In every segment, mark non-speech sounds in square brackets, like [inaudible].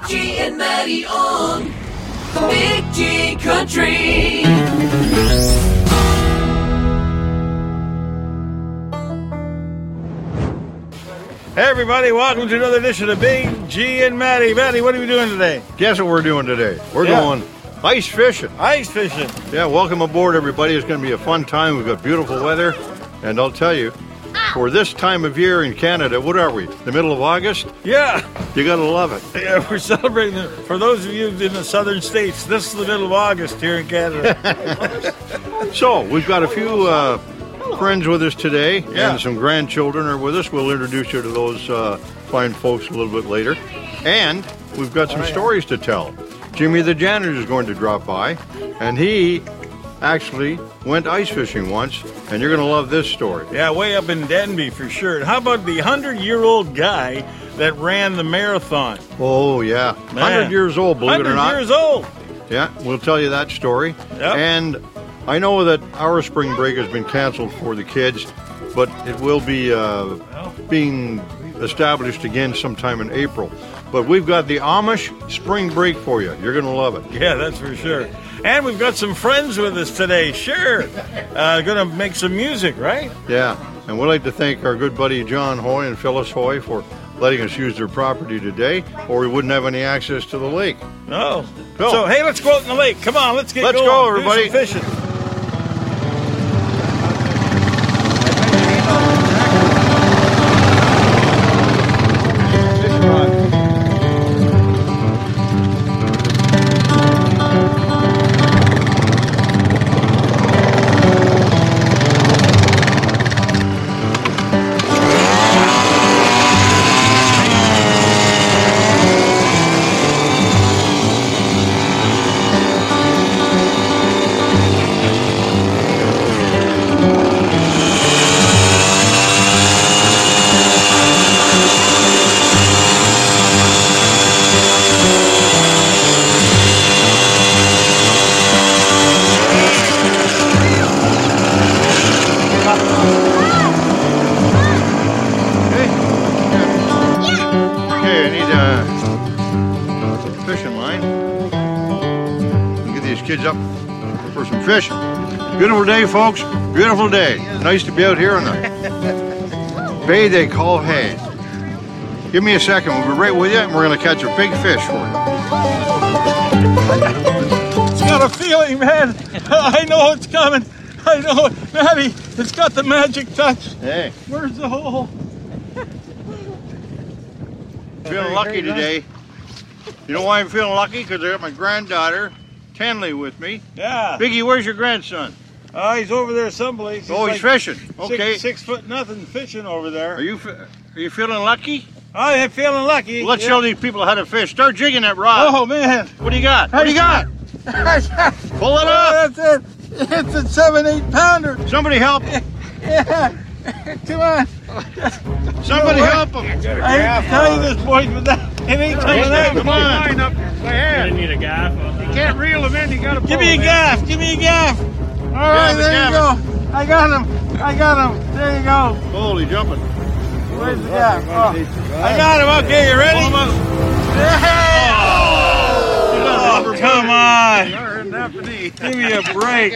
Big G and Matty on Big G Country. Hey everybody, welcome to another edition of Big G and Matty. Matty, what are we doing today? Guess what we're doing today? We're Yeah. going ice fishing. Ice fishing. Yeah, welcome aboard, everybody. It's going to be a fun time. We've got beautiful weather, and I'll tell you, for this time of year in Canada, what are we? The middle of August? Yeah, You got to love it. yeah, we're celebrating. it. For those of you in the southern states, this is the middle of August here in Canada. [laughs] So we've got a few uh, friends with us today, Yeah. and some grandchildren are with us. We'll introduce you to those uh, fine folks a little bit later, and we've got some stories to tell. Jimmy the janitor is going to drop by, and he actually went ice fishing once, and you're going to love this story. yeah, way up in Denbigh for sure. How about the hundred-year-old guy that ran the marathon? Oh yeah, Man. hundred years old, believe it or not. years old. Yeah, we'll tell you that story. Yep. And I know that our spring break has been canceled for the kids, but it will be uh, being established again sometime in April. But we've got the Amish spring break for you. You're going to love it. Yeah, that's for sure. And we've got some friends with us today. Sure, uh, gonna make some music, right? Yeah. And we'd like to thank our good buddy John Hoy and Phyllis Hoy for letting us use their property today, or we wouldn't have any access to the lake. No. Go. So hey, let's go out in the lake. Come on, let's get Let's going. go, Do some everybody. fishing. I need a fishing line. Get these kids up for some fishing. Beautiful day, folks. Beautiful day. Nice to be out here on the bay they call Hay. Give me a second. We'll be right with you, and we're going to catch a big fish for you. It's got a feeling, man. [laughs] I know it's coming. I know it. Matty, it's got the magic touch. Hey, Where's the hole? Feeling lucky today. You know why I'm feeling lucky? Because I got my granddaughter, Tenley, with me. Yeah. Biggie, where's your grandson? Oh, he's over there someplace. Oh, he's like fishing. six- Okay. Six, foot nothing fishing over there. Are you are you feeling lucky? I'm feeling lucky. Well, let's Yeah. show these people how to fish. Start jigging that rod. Oh man. What do you got? What do you got? Pull it up. That's it. It's a seven, eight pounder. Somebody help. [laughs] Yeah. Come on. Somebody help him. I hate to tell you this, boys, but that it ain't coming out. Come on. I need a gaff. You can't reel him in. You got to Give me a gaff. Give me a gaff. All right, the there you go. I got him. I got him. There you go. Holy jumping. Where's the gaff? Oh, I got him. Okay, you ready? Oh, come on. Give me a break.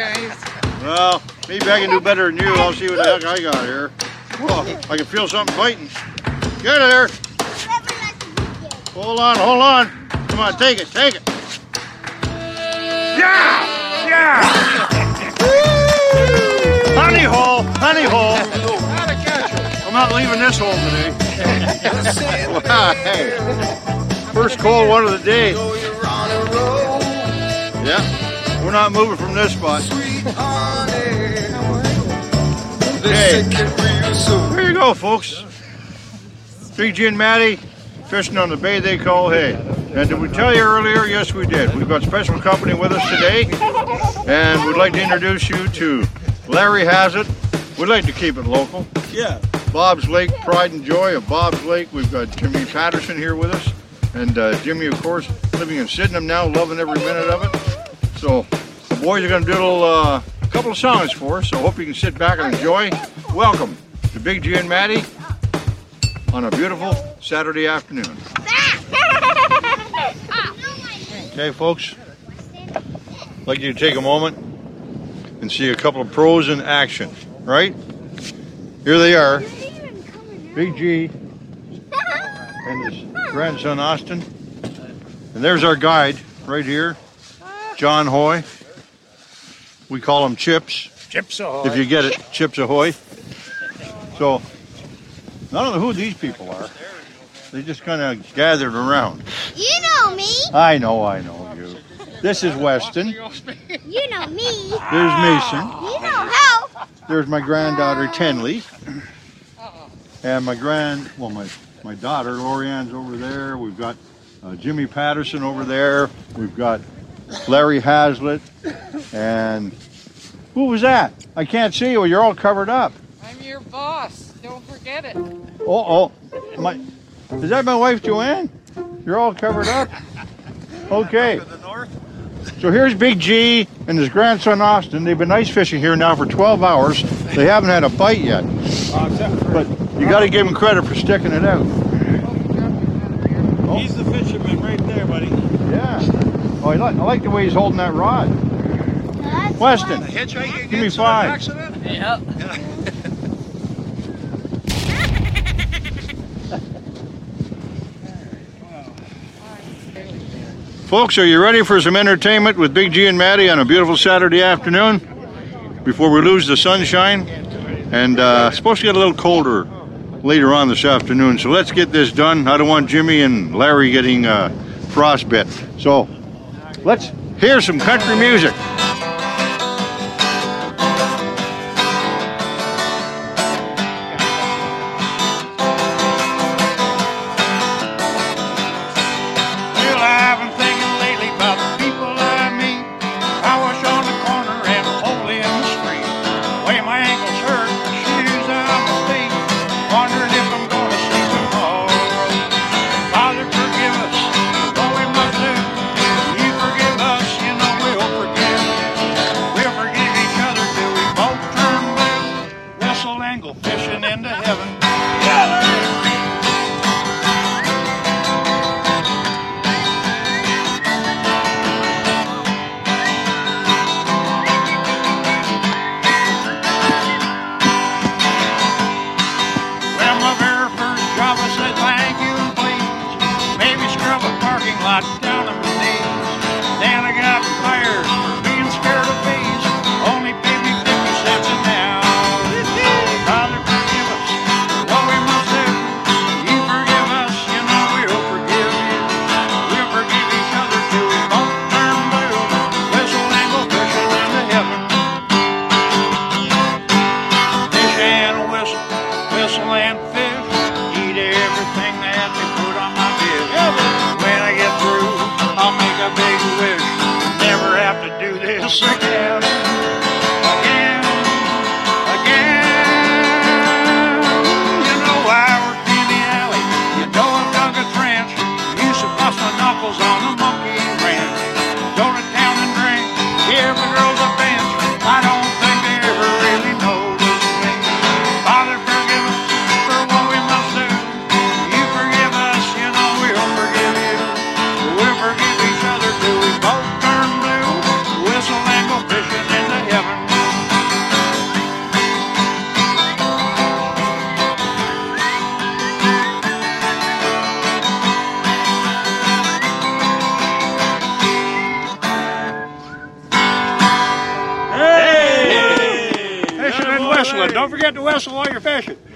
Well, maybe I can do better than you. I'll see what the heck I got here. Whoa, I can feel something biting. Get it there. Hold on, hold on. Come on, take it, take it. Yeah! Yeah! honey hole, honey hole. I'm not leaving this hole today. [laughs] Wow, hey. First cold one of the day. Yeah, we're not moving from this spot. Okay, there you go, folks. Big G and Matty fishing on the bay they call hay. And did we tell you earlier? Yes, we did. We've got special company with us today, and we'd like to introduce you to Larry Haslet. We'd like to keep it local. Yeah. Bob's Lake, pride and joy of Bob's Lake. We've got Jimmy Patterson here with us. And uh, Jimmy, of course, living in Sydenham now, loving every minute of it. So the boys are going to do a little, uh, couple of songs for us. So hope you can sit back and enjoy. Welcome to Big G and Matty on a beautiful Saturday afternoon. Okay, folks. I'd like you to take a moment and see a couple of pros in action, right? Here they are, Big G and his grandson Austin. And there's our guide right here, John Hoy. We call them Chips. Chips ahoy. If you get it, Chips Ahoy. So, I don't know who these people are. They just kind of gathered around. You know me. I know, I know you. This is Weston. You know me. There's Mason. You know how. There's my granddaughter Tenley. And my grand, well, my, my daughter Lorianne's over there. We've got uh, Jimmy Patterson over there. We've got Larry Haslet. And who was that? I can't see you. You're all covered up. I'm your boss. Don't forget it. Oh, oh, my, is that my wife Joanne? You're all covered up? Okay. So here's Big G and his grandson Austin. They've been ice fishing here now for 12 hours. They haven't had a bite yet. But you got to give them credit for sticking it out. Oh. oh. He's the fisherman right there, buddy. Yeah. Oh, I like, I like the way he's holding that rod. That's Weston, why- give me five. Yep. [laughs] Folks, are you ready for some entertainment with Big G and Matty on a beautiful Saturday afternoon? Before we lose the sunshine? And uh, it's supposed to get a little colder later on this afternoon, so let's get this done. I don't want Jimmy and Larry getting uh, frostbit. So let's hear some country music. Fishing into heaven. And. Don't forget to whistle while you're fishing. [laughs]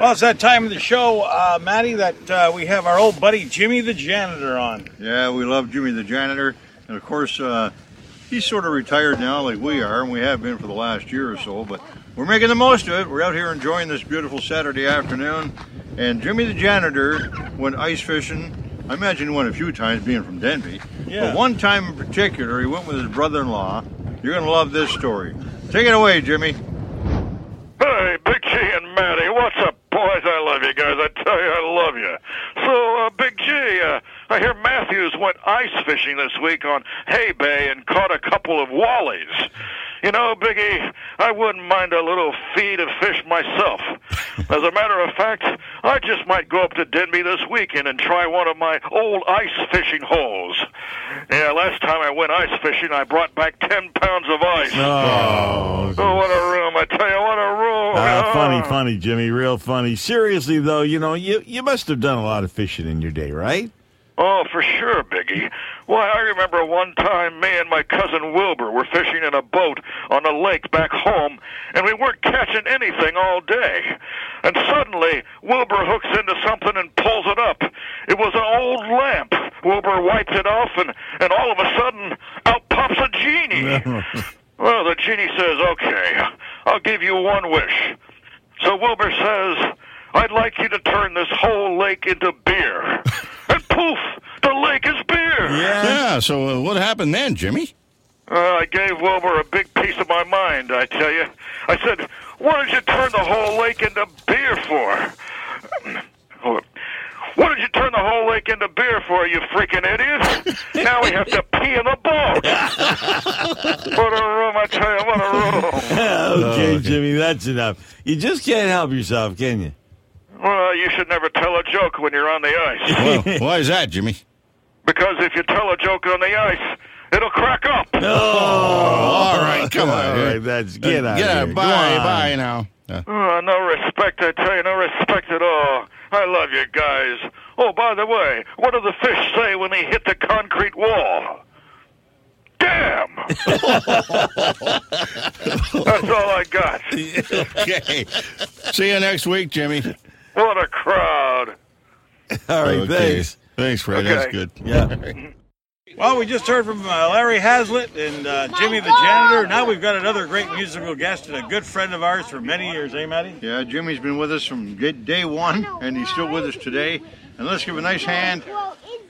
Well, it's that time of the show, uh, Matty, that uh, we have our old buddy Jimmy the janitor on. Yeah, we love Jimmy the janitor. And of course, uh, he's sort of retired now, like we are, and we have been for the last year or so. But we're making the most of it. We're out here enjoying this beautiful Saturday afternoon. And Jimmy the janitor went ice fishing. I imagine he went a few times, being from Denbigh. Yeah. But one time in particular, he went with his brother-in-law. You're going to love this story. Take it away, Jimmy. Hey, Big G and Matty, what's up, boys? I love you guys. I tell you, I love you. So, uh, Big G, uh, I hear Matthews went ice fishing this week on Hay Bay and caught a couple of wallies. You know, Biggie, I wouldn't mind a little feed of fish myself. [laughs] As a matter of fact, I just might go up to Denbigh this weekend and try one of my old ice fishing holes. Yeah, last time I went ice fishing, I brought back 10 pounds of ice. Oh, Oh, what a room. I tell you, what a room. Ah, Ah. funny, funny, Jimmy. Real funny. Seriously, though, you know, you, you must have done a lot of fishing in your day, right? Oh, for sure, Biggie. Why, I remember one time me and my cousin Wilbur were fishing in a boat on a lake back home, and we weren't catching anything all day. And suddenly, Wilbur hooks into something and pulls it up. It was an old lamp. Wilbur wipes it off, and, and all of a sudden, out pops a genie. [laughs] Well, the genie says, okay, I'll give you one wish. So Wilbur says, I'd like you to turn this whole lake into beer. [laughs] and poof, the lake is beer. Yeah, so uh, what happened then, Jimmy? Uh, I gave Wilbur a big piece of my mind, I tell you. I said, what did you turn the whole lake into beer for? [clears throat] Hold on. What did you turn the whole lake into beer for, you freaking idiot? now we have to [laughs] pee in the boat. [laughs] what a room, I tell you, what a room. [laughs] okay, Jimmy, that's enough. You just can't help yourself, can you? Well, you should never tell a joke when you're on the ice. Well, why is that, Jimmy? Because if you tell a joke on the ice, it'll crack up. Oh, all right, [laughs] come on. All right, that's get out. Get of out. here. Bye, bye now. Uh, Oh, no respect, I tell you, no respect at all. I love you guys. Oh, by the way, what do the fish say when they hit the concrete wall? Damn! [laughs] That's all I got. okay. See you next week, Jimmy. What a crowd. All right, Okay. thanks. Thanks, Fred. Okay. That's good. [laughs] Yeah. Well, we just heard from uh, Larry Haslet and uh, Jimmy the janitor. Now we've got another great musical guest and a good friend of ours for many years, eh, Matty? Yeah, Jimmy's been with us from day- day one, and he's still with us today. And let's give a nice hand.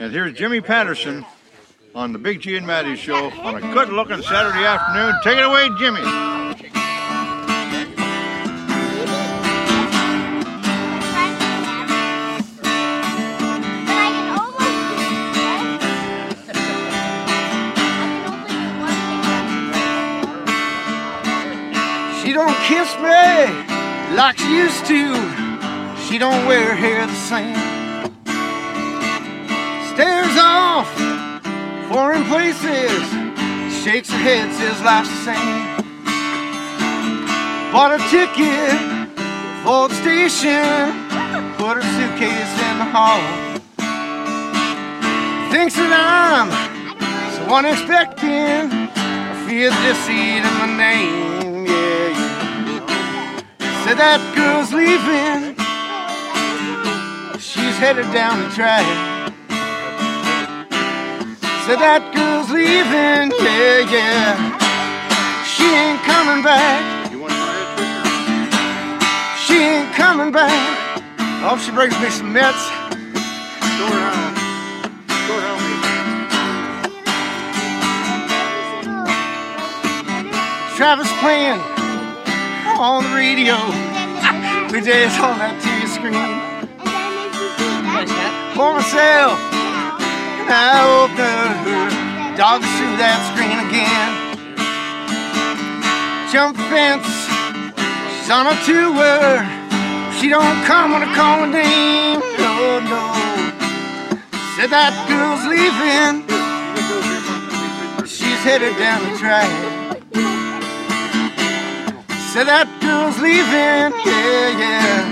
And here's Jimmy Patterson on the Big G and Matty show on a good-looking Saturday afternoon. Take it away, Jimmy. Kiss me like she used to. She don't wear hair the same. Stares off foreign places. Shakes her head, says life's the same. Bought a ticket for the station. Put her suitcase in the hall. Thinks that I'm so unexpected. I fear deceit in my name. Said that girl's leaving. She's headed down the track. Said that girl's leaving, yeah, yeah. She ain't coming back. She ain't coming back. I hope she brings me some mitts. Travis playing on the radio. We did on that TV screen. For myself, I open her dogs through that screen again. Jump fence, she's on a tour. She don't come when I call her name. No, no. Said that girl's leaving. She's headed down the track. Said that girl's leaving, yeah, yeah.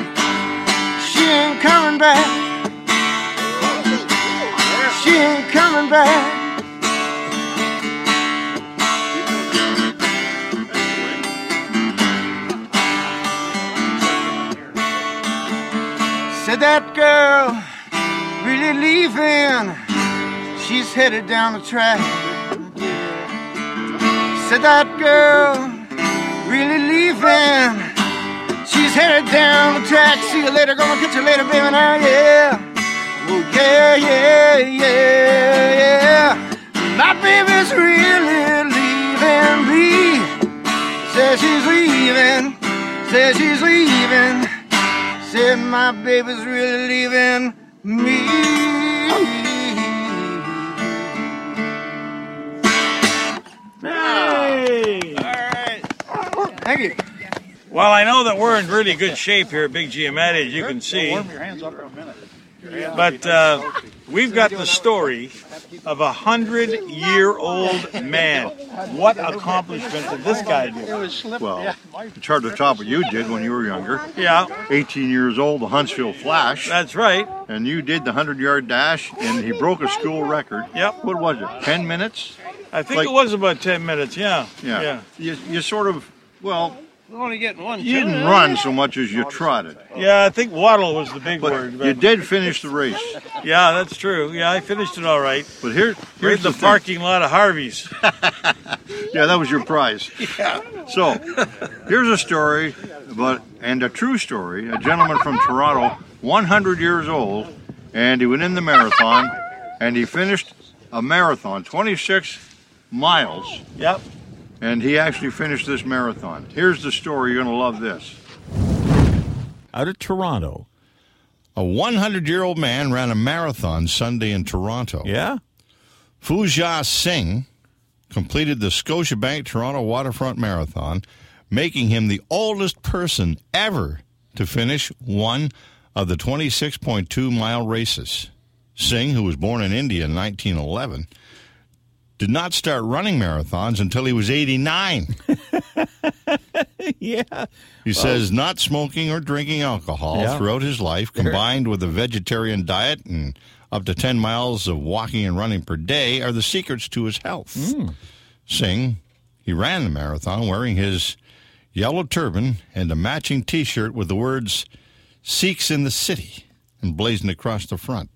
She ain't coming back. She ain't coming back. Said that girl really leaving. She's headed down the track. Said that girl really leaving. She's headed down the track. See you later, gonna catch you later, baby. Now, yeah. Oh, yeah, yeah, yeah, yeah. My baby's really leaving me. Says she's leaving. Says she's leaving. Said my baby's really leaving me. Well, I know that we're in really good shape here at Big G and Matty, as you can see. Warm your hands up for a minute. But uh, we've got the story of a hundred-year-old man. What accomplishment did this guy do? Well, it's hard to top what you did when you were younger. Yeah, 18 years old, the Huntsville Flash, that's right. and you did the 100 yard dash, and he broke a school record. Yep. What was it? 10 minutes? I think Like- it was about ten minutes. Yeah. Yeah. Yeah. You, you sort of, well, We're only getting one. you didn't run so much as you trotted. Yeah, I think waddle was the big But word. you did finish the race. yeah, that's true. Yeah, I finished it all right. But here, here's the, the parking lot of Harvey's. [laughs] Yeah, that was your prize. Yeah. So, here's a story about, and a true story. A gentleman from Toronto, 100 years old, and he went in the marathon, and he finished a marathon, 26 miles, Yep. And he actually finished this marathon. Here's the story. You're going to love this. Out of Toronto. A 100 year old man ran a marathon Sunday in Toronto. Yeah. Fauja Singh completed the Scotiabank Toronto Waterfront Marathon, making him the oldest person ever to finish one of the 26.2 mile races. Singh, who was born in India in 1911, did not start running marathons until he was 89. [laughs] Yeah. He says not smoking or drinking alcohol Yeah. throughout his life, combined with a vegetarian diet and up to 10 miles of walking and running per day, are the secrets to his health. Hmm. Singh, he ran the marathon wearing his yellow turban and a matching t shirt with the words Sikhs in the City emblazoned across the front.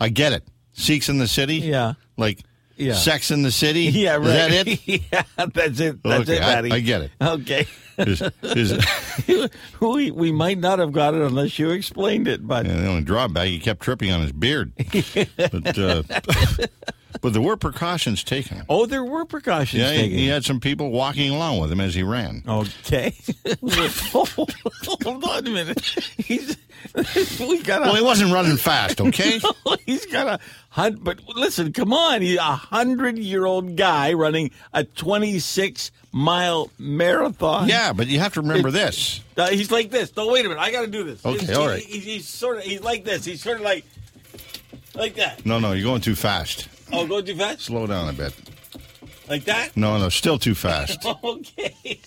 I get it. Sikhs in the City? Yeah. Like Yeah. Sex in the City? [laughs] Yeah, right. Is that it? [laughs] yeah, that's it. That's Okay, it, I- I get it. Okay. Is- is- [laughs] we, we might not have got it unless you explained it, but And the only drawback, he kept tripping on his beard. but, uh, but there were precautions taken. oh, there were precautions Yeah, he, taken. he had some people walking along with him as he ran. Okay. Hold on a minute. He's [laughs] we got Well, he wasn't running fast, [laughs] okay? he's got a hundred. But listen, come on, he's a hundred year old guy running a twenty six mile marathon. yeah, but you have to remember this. Uh, he's like this. No, wait a minute. I got to do this. Okay, He's- all right. he- he's sort of. He's like this. He's sort of like, like that. No, no, you're going too fast. Oh, go too fast. Slow down a bit. Like that. No, no, still too fast. [laughs] Okay.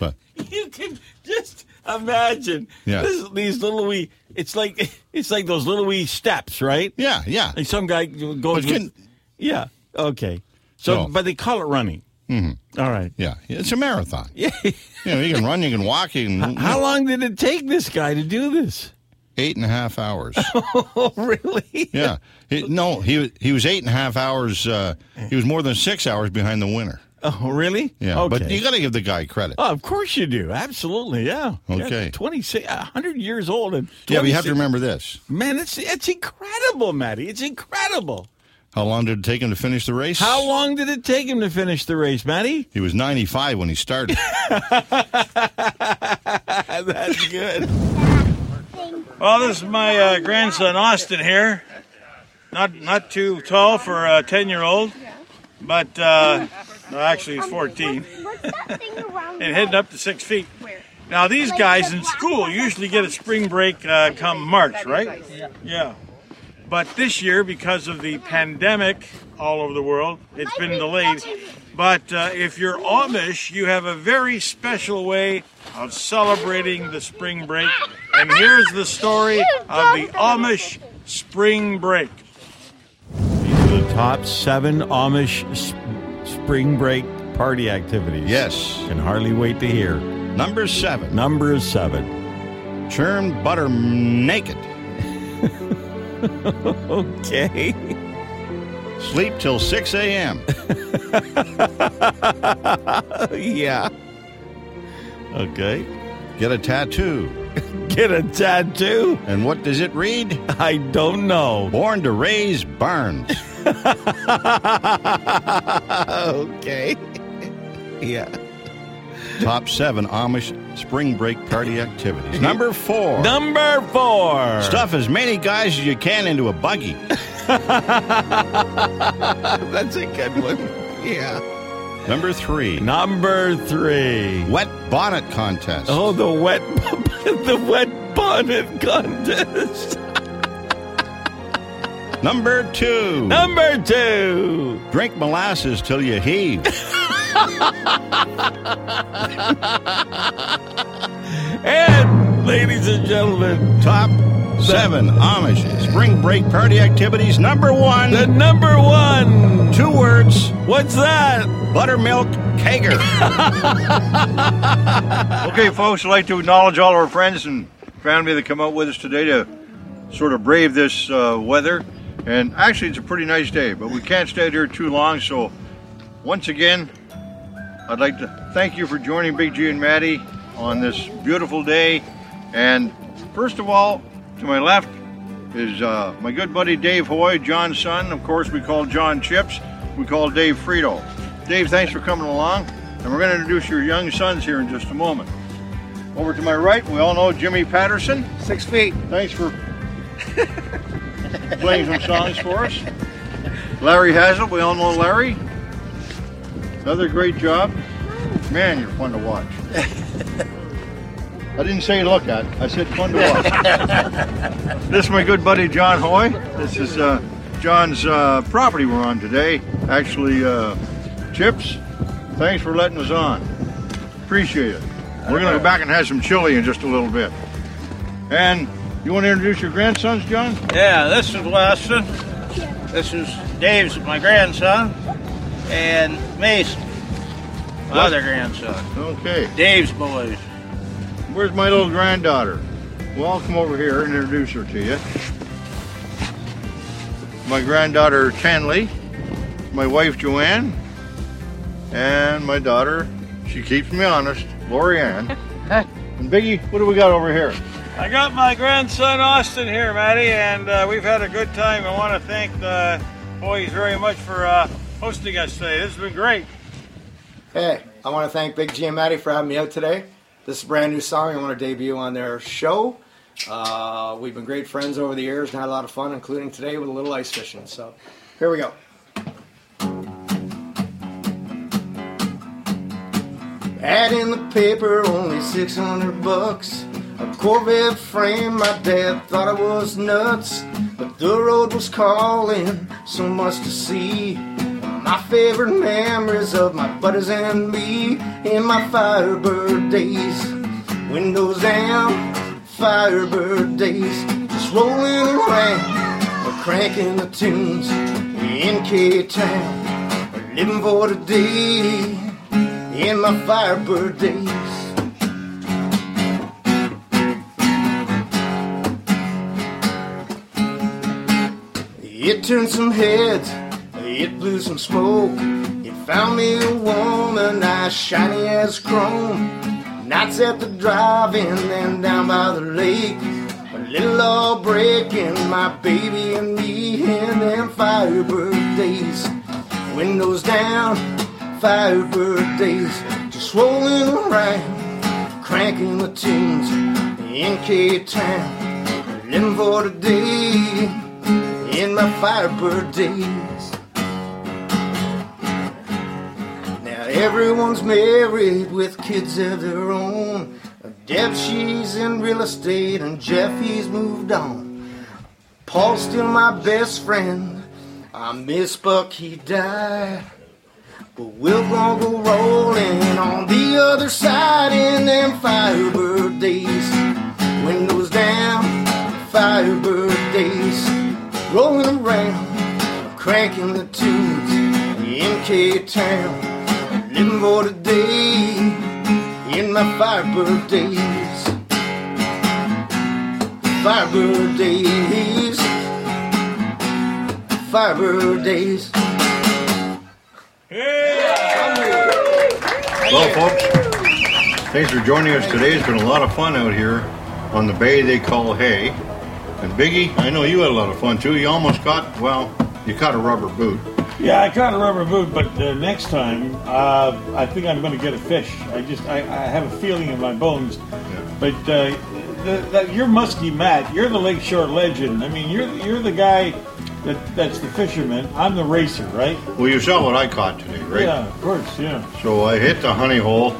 But you can just imagine Yeah. this, these little wee. It's like [laughs] it's like those little wee steps, right? yeah, yeah. Like some guy goes. But with- yeah. Okay. So, So- but they call it running. Mm-hmm. right. Yeah, it's a marathon. [laughs] Yeah. You know, you can run, you can walk, you can. How long did it take this guy to do this? Eight and a half hours. [laughs] Oh, really? Yeah. He, no, he he was eight and a half hours. Uh, he was more than six hours behind the winner. Oh, really? Yeah, Okay. but you got to give the guy credit. Oh, of course you do. Absolutely, yeah. Okay. Yeah, 26, 100 years old. And yeah, but you have to remember this. Man, it's, it's incredible, Matty. It's incredible. How long did it take him to finish the race? How long did it take him to finish the race, Matty? He was 95 when he started. [laughs] That's good. Well, this is my uh, grandson Austin here. Not not too tall for a ten year old, but uh, no, actually he's fourteen What's that thing [laughs] around and heading up to six feet. Now these guys in school usually get a spring break uh, come March, right? Yeah. But this year, because of the pandemic all over the world, it's been delayed. But uh, if you're Amish, you have a very special way of celebrating the spring break. And here's the story of the Amish spring break. These are the top seven Amish s- spring break party activities. yes. Can hardly wait to hear. Number seven. Number seven. Churn butter naked. [laughs] Okay. Sleep till 6 a.m. [laughs] yeah. Okay. Get a tattoo. [laughs] Get a tattoo? And what does it read? I don't know. Born to raise barns. [laughs] okay. [laughs] yeah. Top seven Amish spring break party activities. Number four. Number four. Stuff as many guys as you can into a buggy. That's a good one. Yeah. Number three. Number three. Wet bonnet contest. Oh, the wet, [laughs] the wet bonnet contest. Number two. Number two. Drink molasses till you heave. [laughs] and, ladies and gentlemen, top seven Amish spring break party activities. Number one. The number one. Two words. What's that? Buttermilk Kegger. [laughs] okay, folks, I'd like to acknowledge all our friends and family that come out with us today to sort of brave this uh, weather. And actually, it's a pretty nice day, but we can't stay here too long. So, once again, I'd like to thank you for joining Big G and Matty on this beautiful day. And first of all, to my left is uh, my good buddy Dave Hoy, John's son. Of course, we call John Chips. We call Dave Frito. Dave, thanks for coming along. And we're going to introduce your young sons here in just a moment. Over to my right, we all know Jimmy Patterson. Six feet. Thanks for playing some songs for us. Larry Haslet, we all know Larry. Another great job. Man, you're fun to watch. [laughs] I didn't say look at, I said fun to watch. [laughs] this is my good buddy John Hoy. This is uh, John's uh, property we're on today. Actually, uh, Chips, thanks for letting us on. Appreciate it. We're going to go back and have some chili in just a little bit. And you want to introduce your grandsons, John? Yeah, this is Weston. This is Dave's my grandson, and Mason, my What? other grandson. Okay. Dave's boys. Where's my little granddaughter? Well, I'll come over here and introduce her to you. My granddaughter, Tanley, my wife, Joanne, and my daughter, she keeps me honest, Lori Ann. [laughs] and Biggie, what do we got over here? I got my grandson Austin here, Matty, and uh, we've had a good time. I want to thank the boys very much for uh, hosting us today. This has been great. Hey, I want to thank Big G and Matty for having me out today. This is brand new song I want to debut on their show. Uh, we've been great friends over the years and had a lot of fun, including today with a little ice fishing. So here we go. Ad in the paper, only 600 bucks. A Corvette frame, my dad thought I was nuts. But the road was calling, so much to see. My favorite memories of my buddies and me in my Firebird days. Windows down, Firebird days. Just rolling around, or cranking the tunes in K-Town. Living for today in my Firebird days. It turned some heads, it blew some smoke. Found me a woman, eyes shiny as chrome. Nights at the drive-in, then down by the lake. A little all breaking, my baby and me in them Firebird days. Windows down, Firebird days. Just rolling around, cranking the tunes in K-Town. Living for today in my Firebird days. Everyone's married with kids of their own. Deb, she's in real estate, and Jeff, he's moved on. Paul's still my best friend. I miss Buck, he died. But we're gonna go rolling on the other side in them Firebird days. Windows down, Firebird days. Rolling around, cranking the tunes in K-Town. Living for today in my Firebird days. Firebird days. Firebird days. Well, folks, thanks for joining us today. It's been a lot of fun out here on the bay they call Hay. And Biggie, I know you had a lot of fun too. You almost got, well, you caught a rubber boot. Yeah, I caught a rubber boot, but uh, next time uh, I think I'm going to get a fish. I just I, I have a feeling in my bones. But uh, the, the, you're Muskie Matt. You're the Lakeshore legend. I mean, you're you're the guy that, that's the fisherman. I'm the racer, right? Well, you saw what I caught today, right? Yeah, of course, yeah. So I hit the honey hole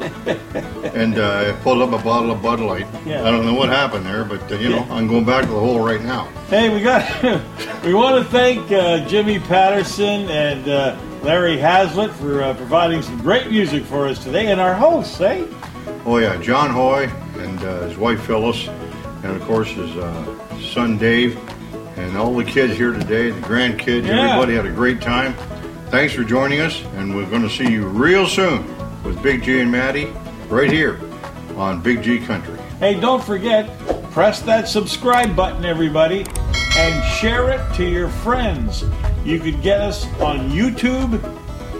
and uh, I pulled up a bottle of Bud Light. Yeah. I don't know what happened there, but uh, you know, I'm going back to the hole right now. Hey, we got. [laughs] we want to thank uh, Jimmy Patterson and uh, Larry Haslet for uh, providing some great music for us today, and our hosts, eh? Oh yeah, John Hoy and uh, his wife Phyllis, and of course his uh, son Dave, and all the kids here today, the grandkids. Yeah. Everybody had a great time. Thanks for joining us, and we're going to see you real soon with Big G and Matty right here on Big G Country. Hey, don't forget, press that subscribe button, everybody, and share it to your friends. You can get us on YouTube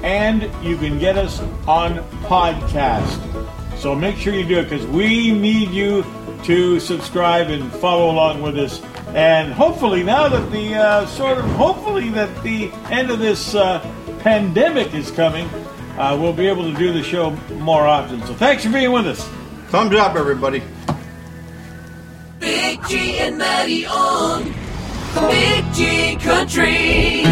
and you can get us on podcast. So make sure you do it because we need you to subscribe and follow along with us. And hopefully, now that the uh, sort of hopefully that the end of this uh, pandemic is coming, uh, we'll be able to do the show more often. So thanks for being with us. Thumbs up, everybody. Big G and Matty on Big G Country.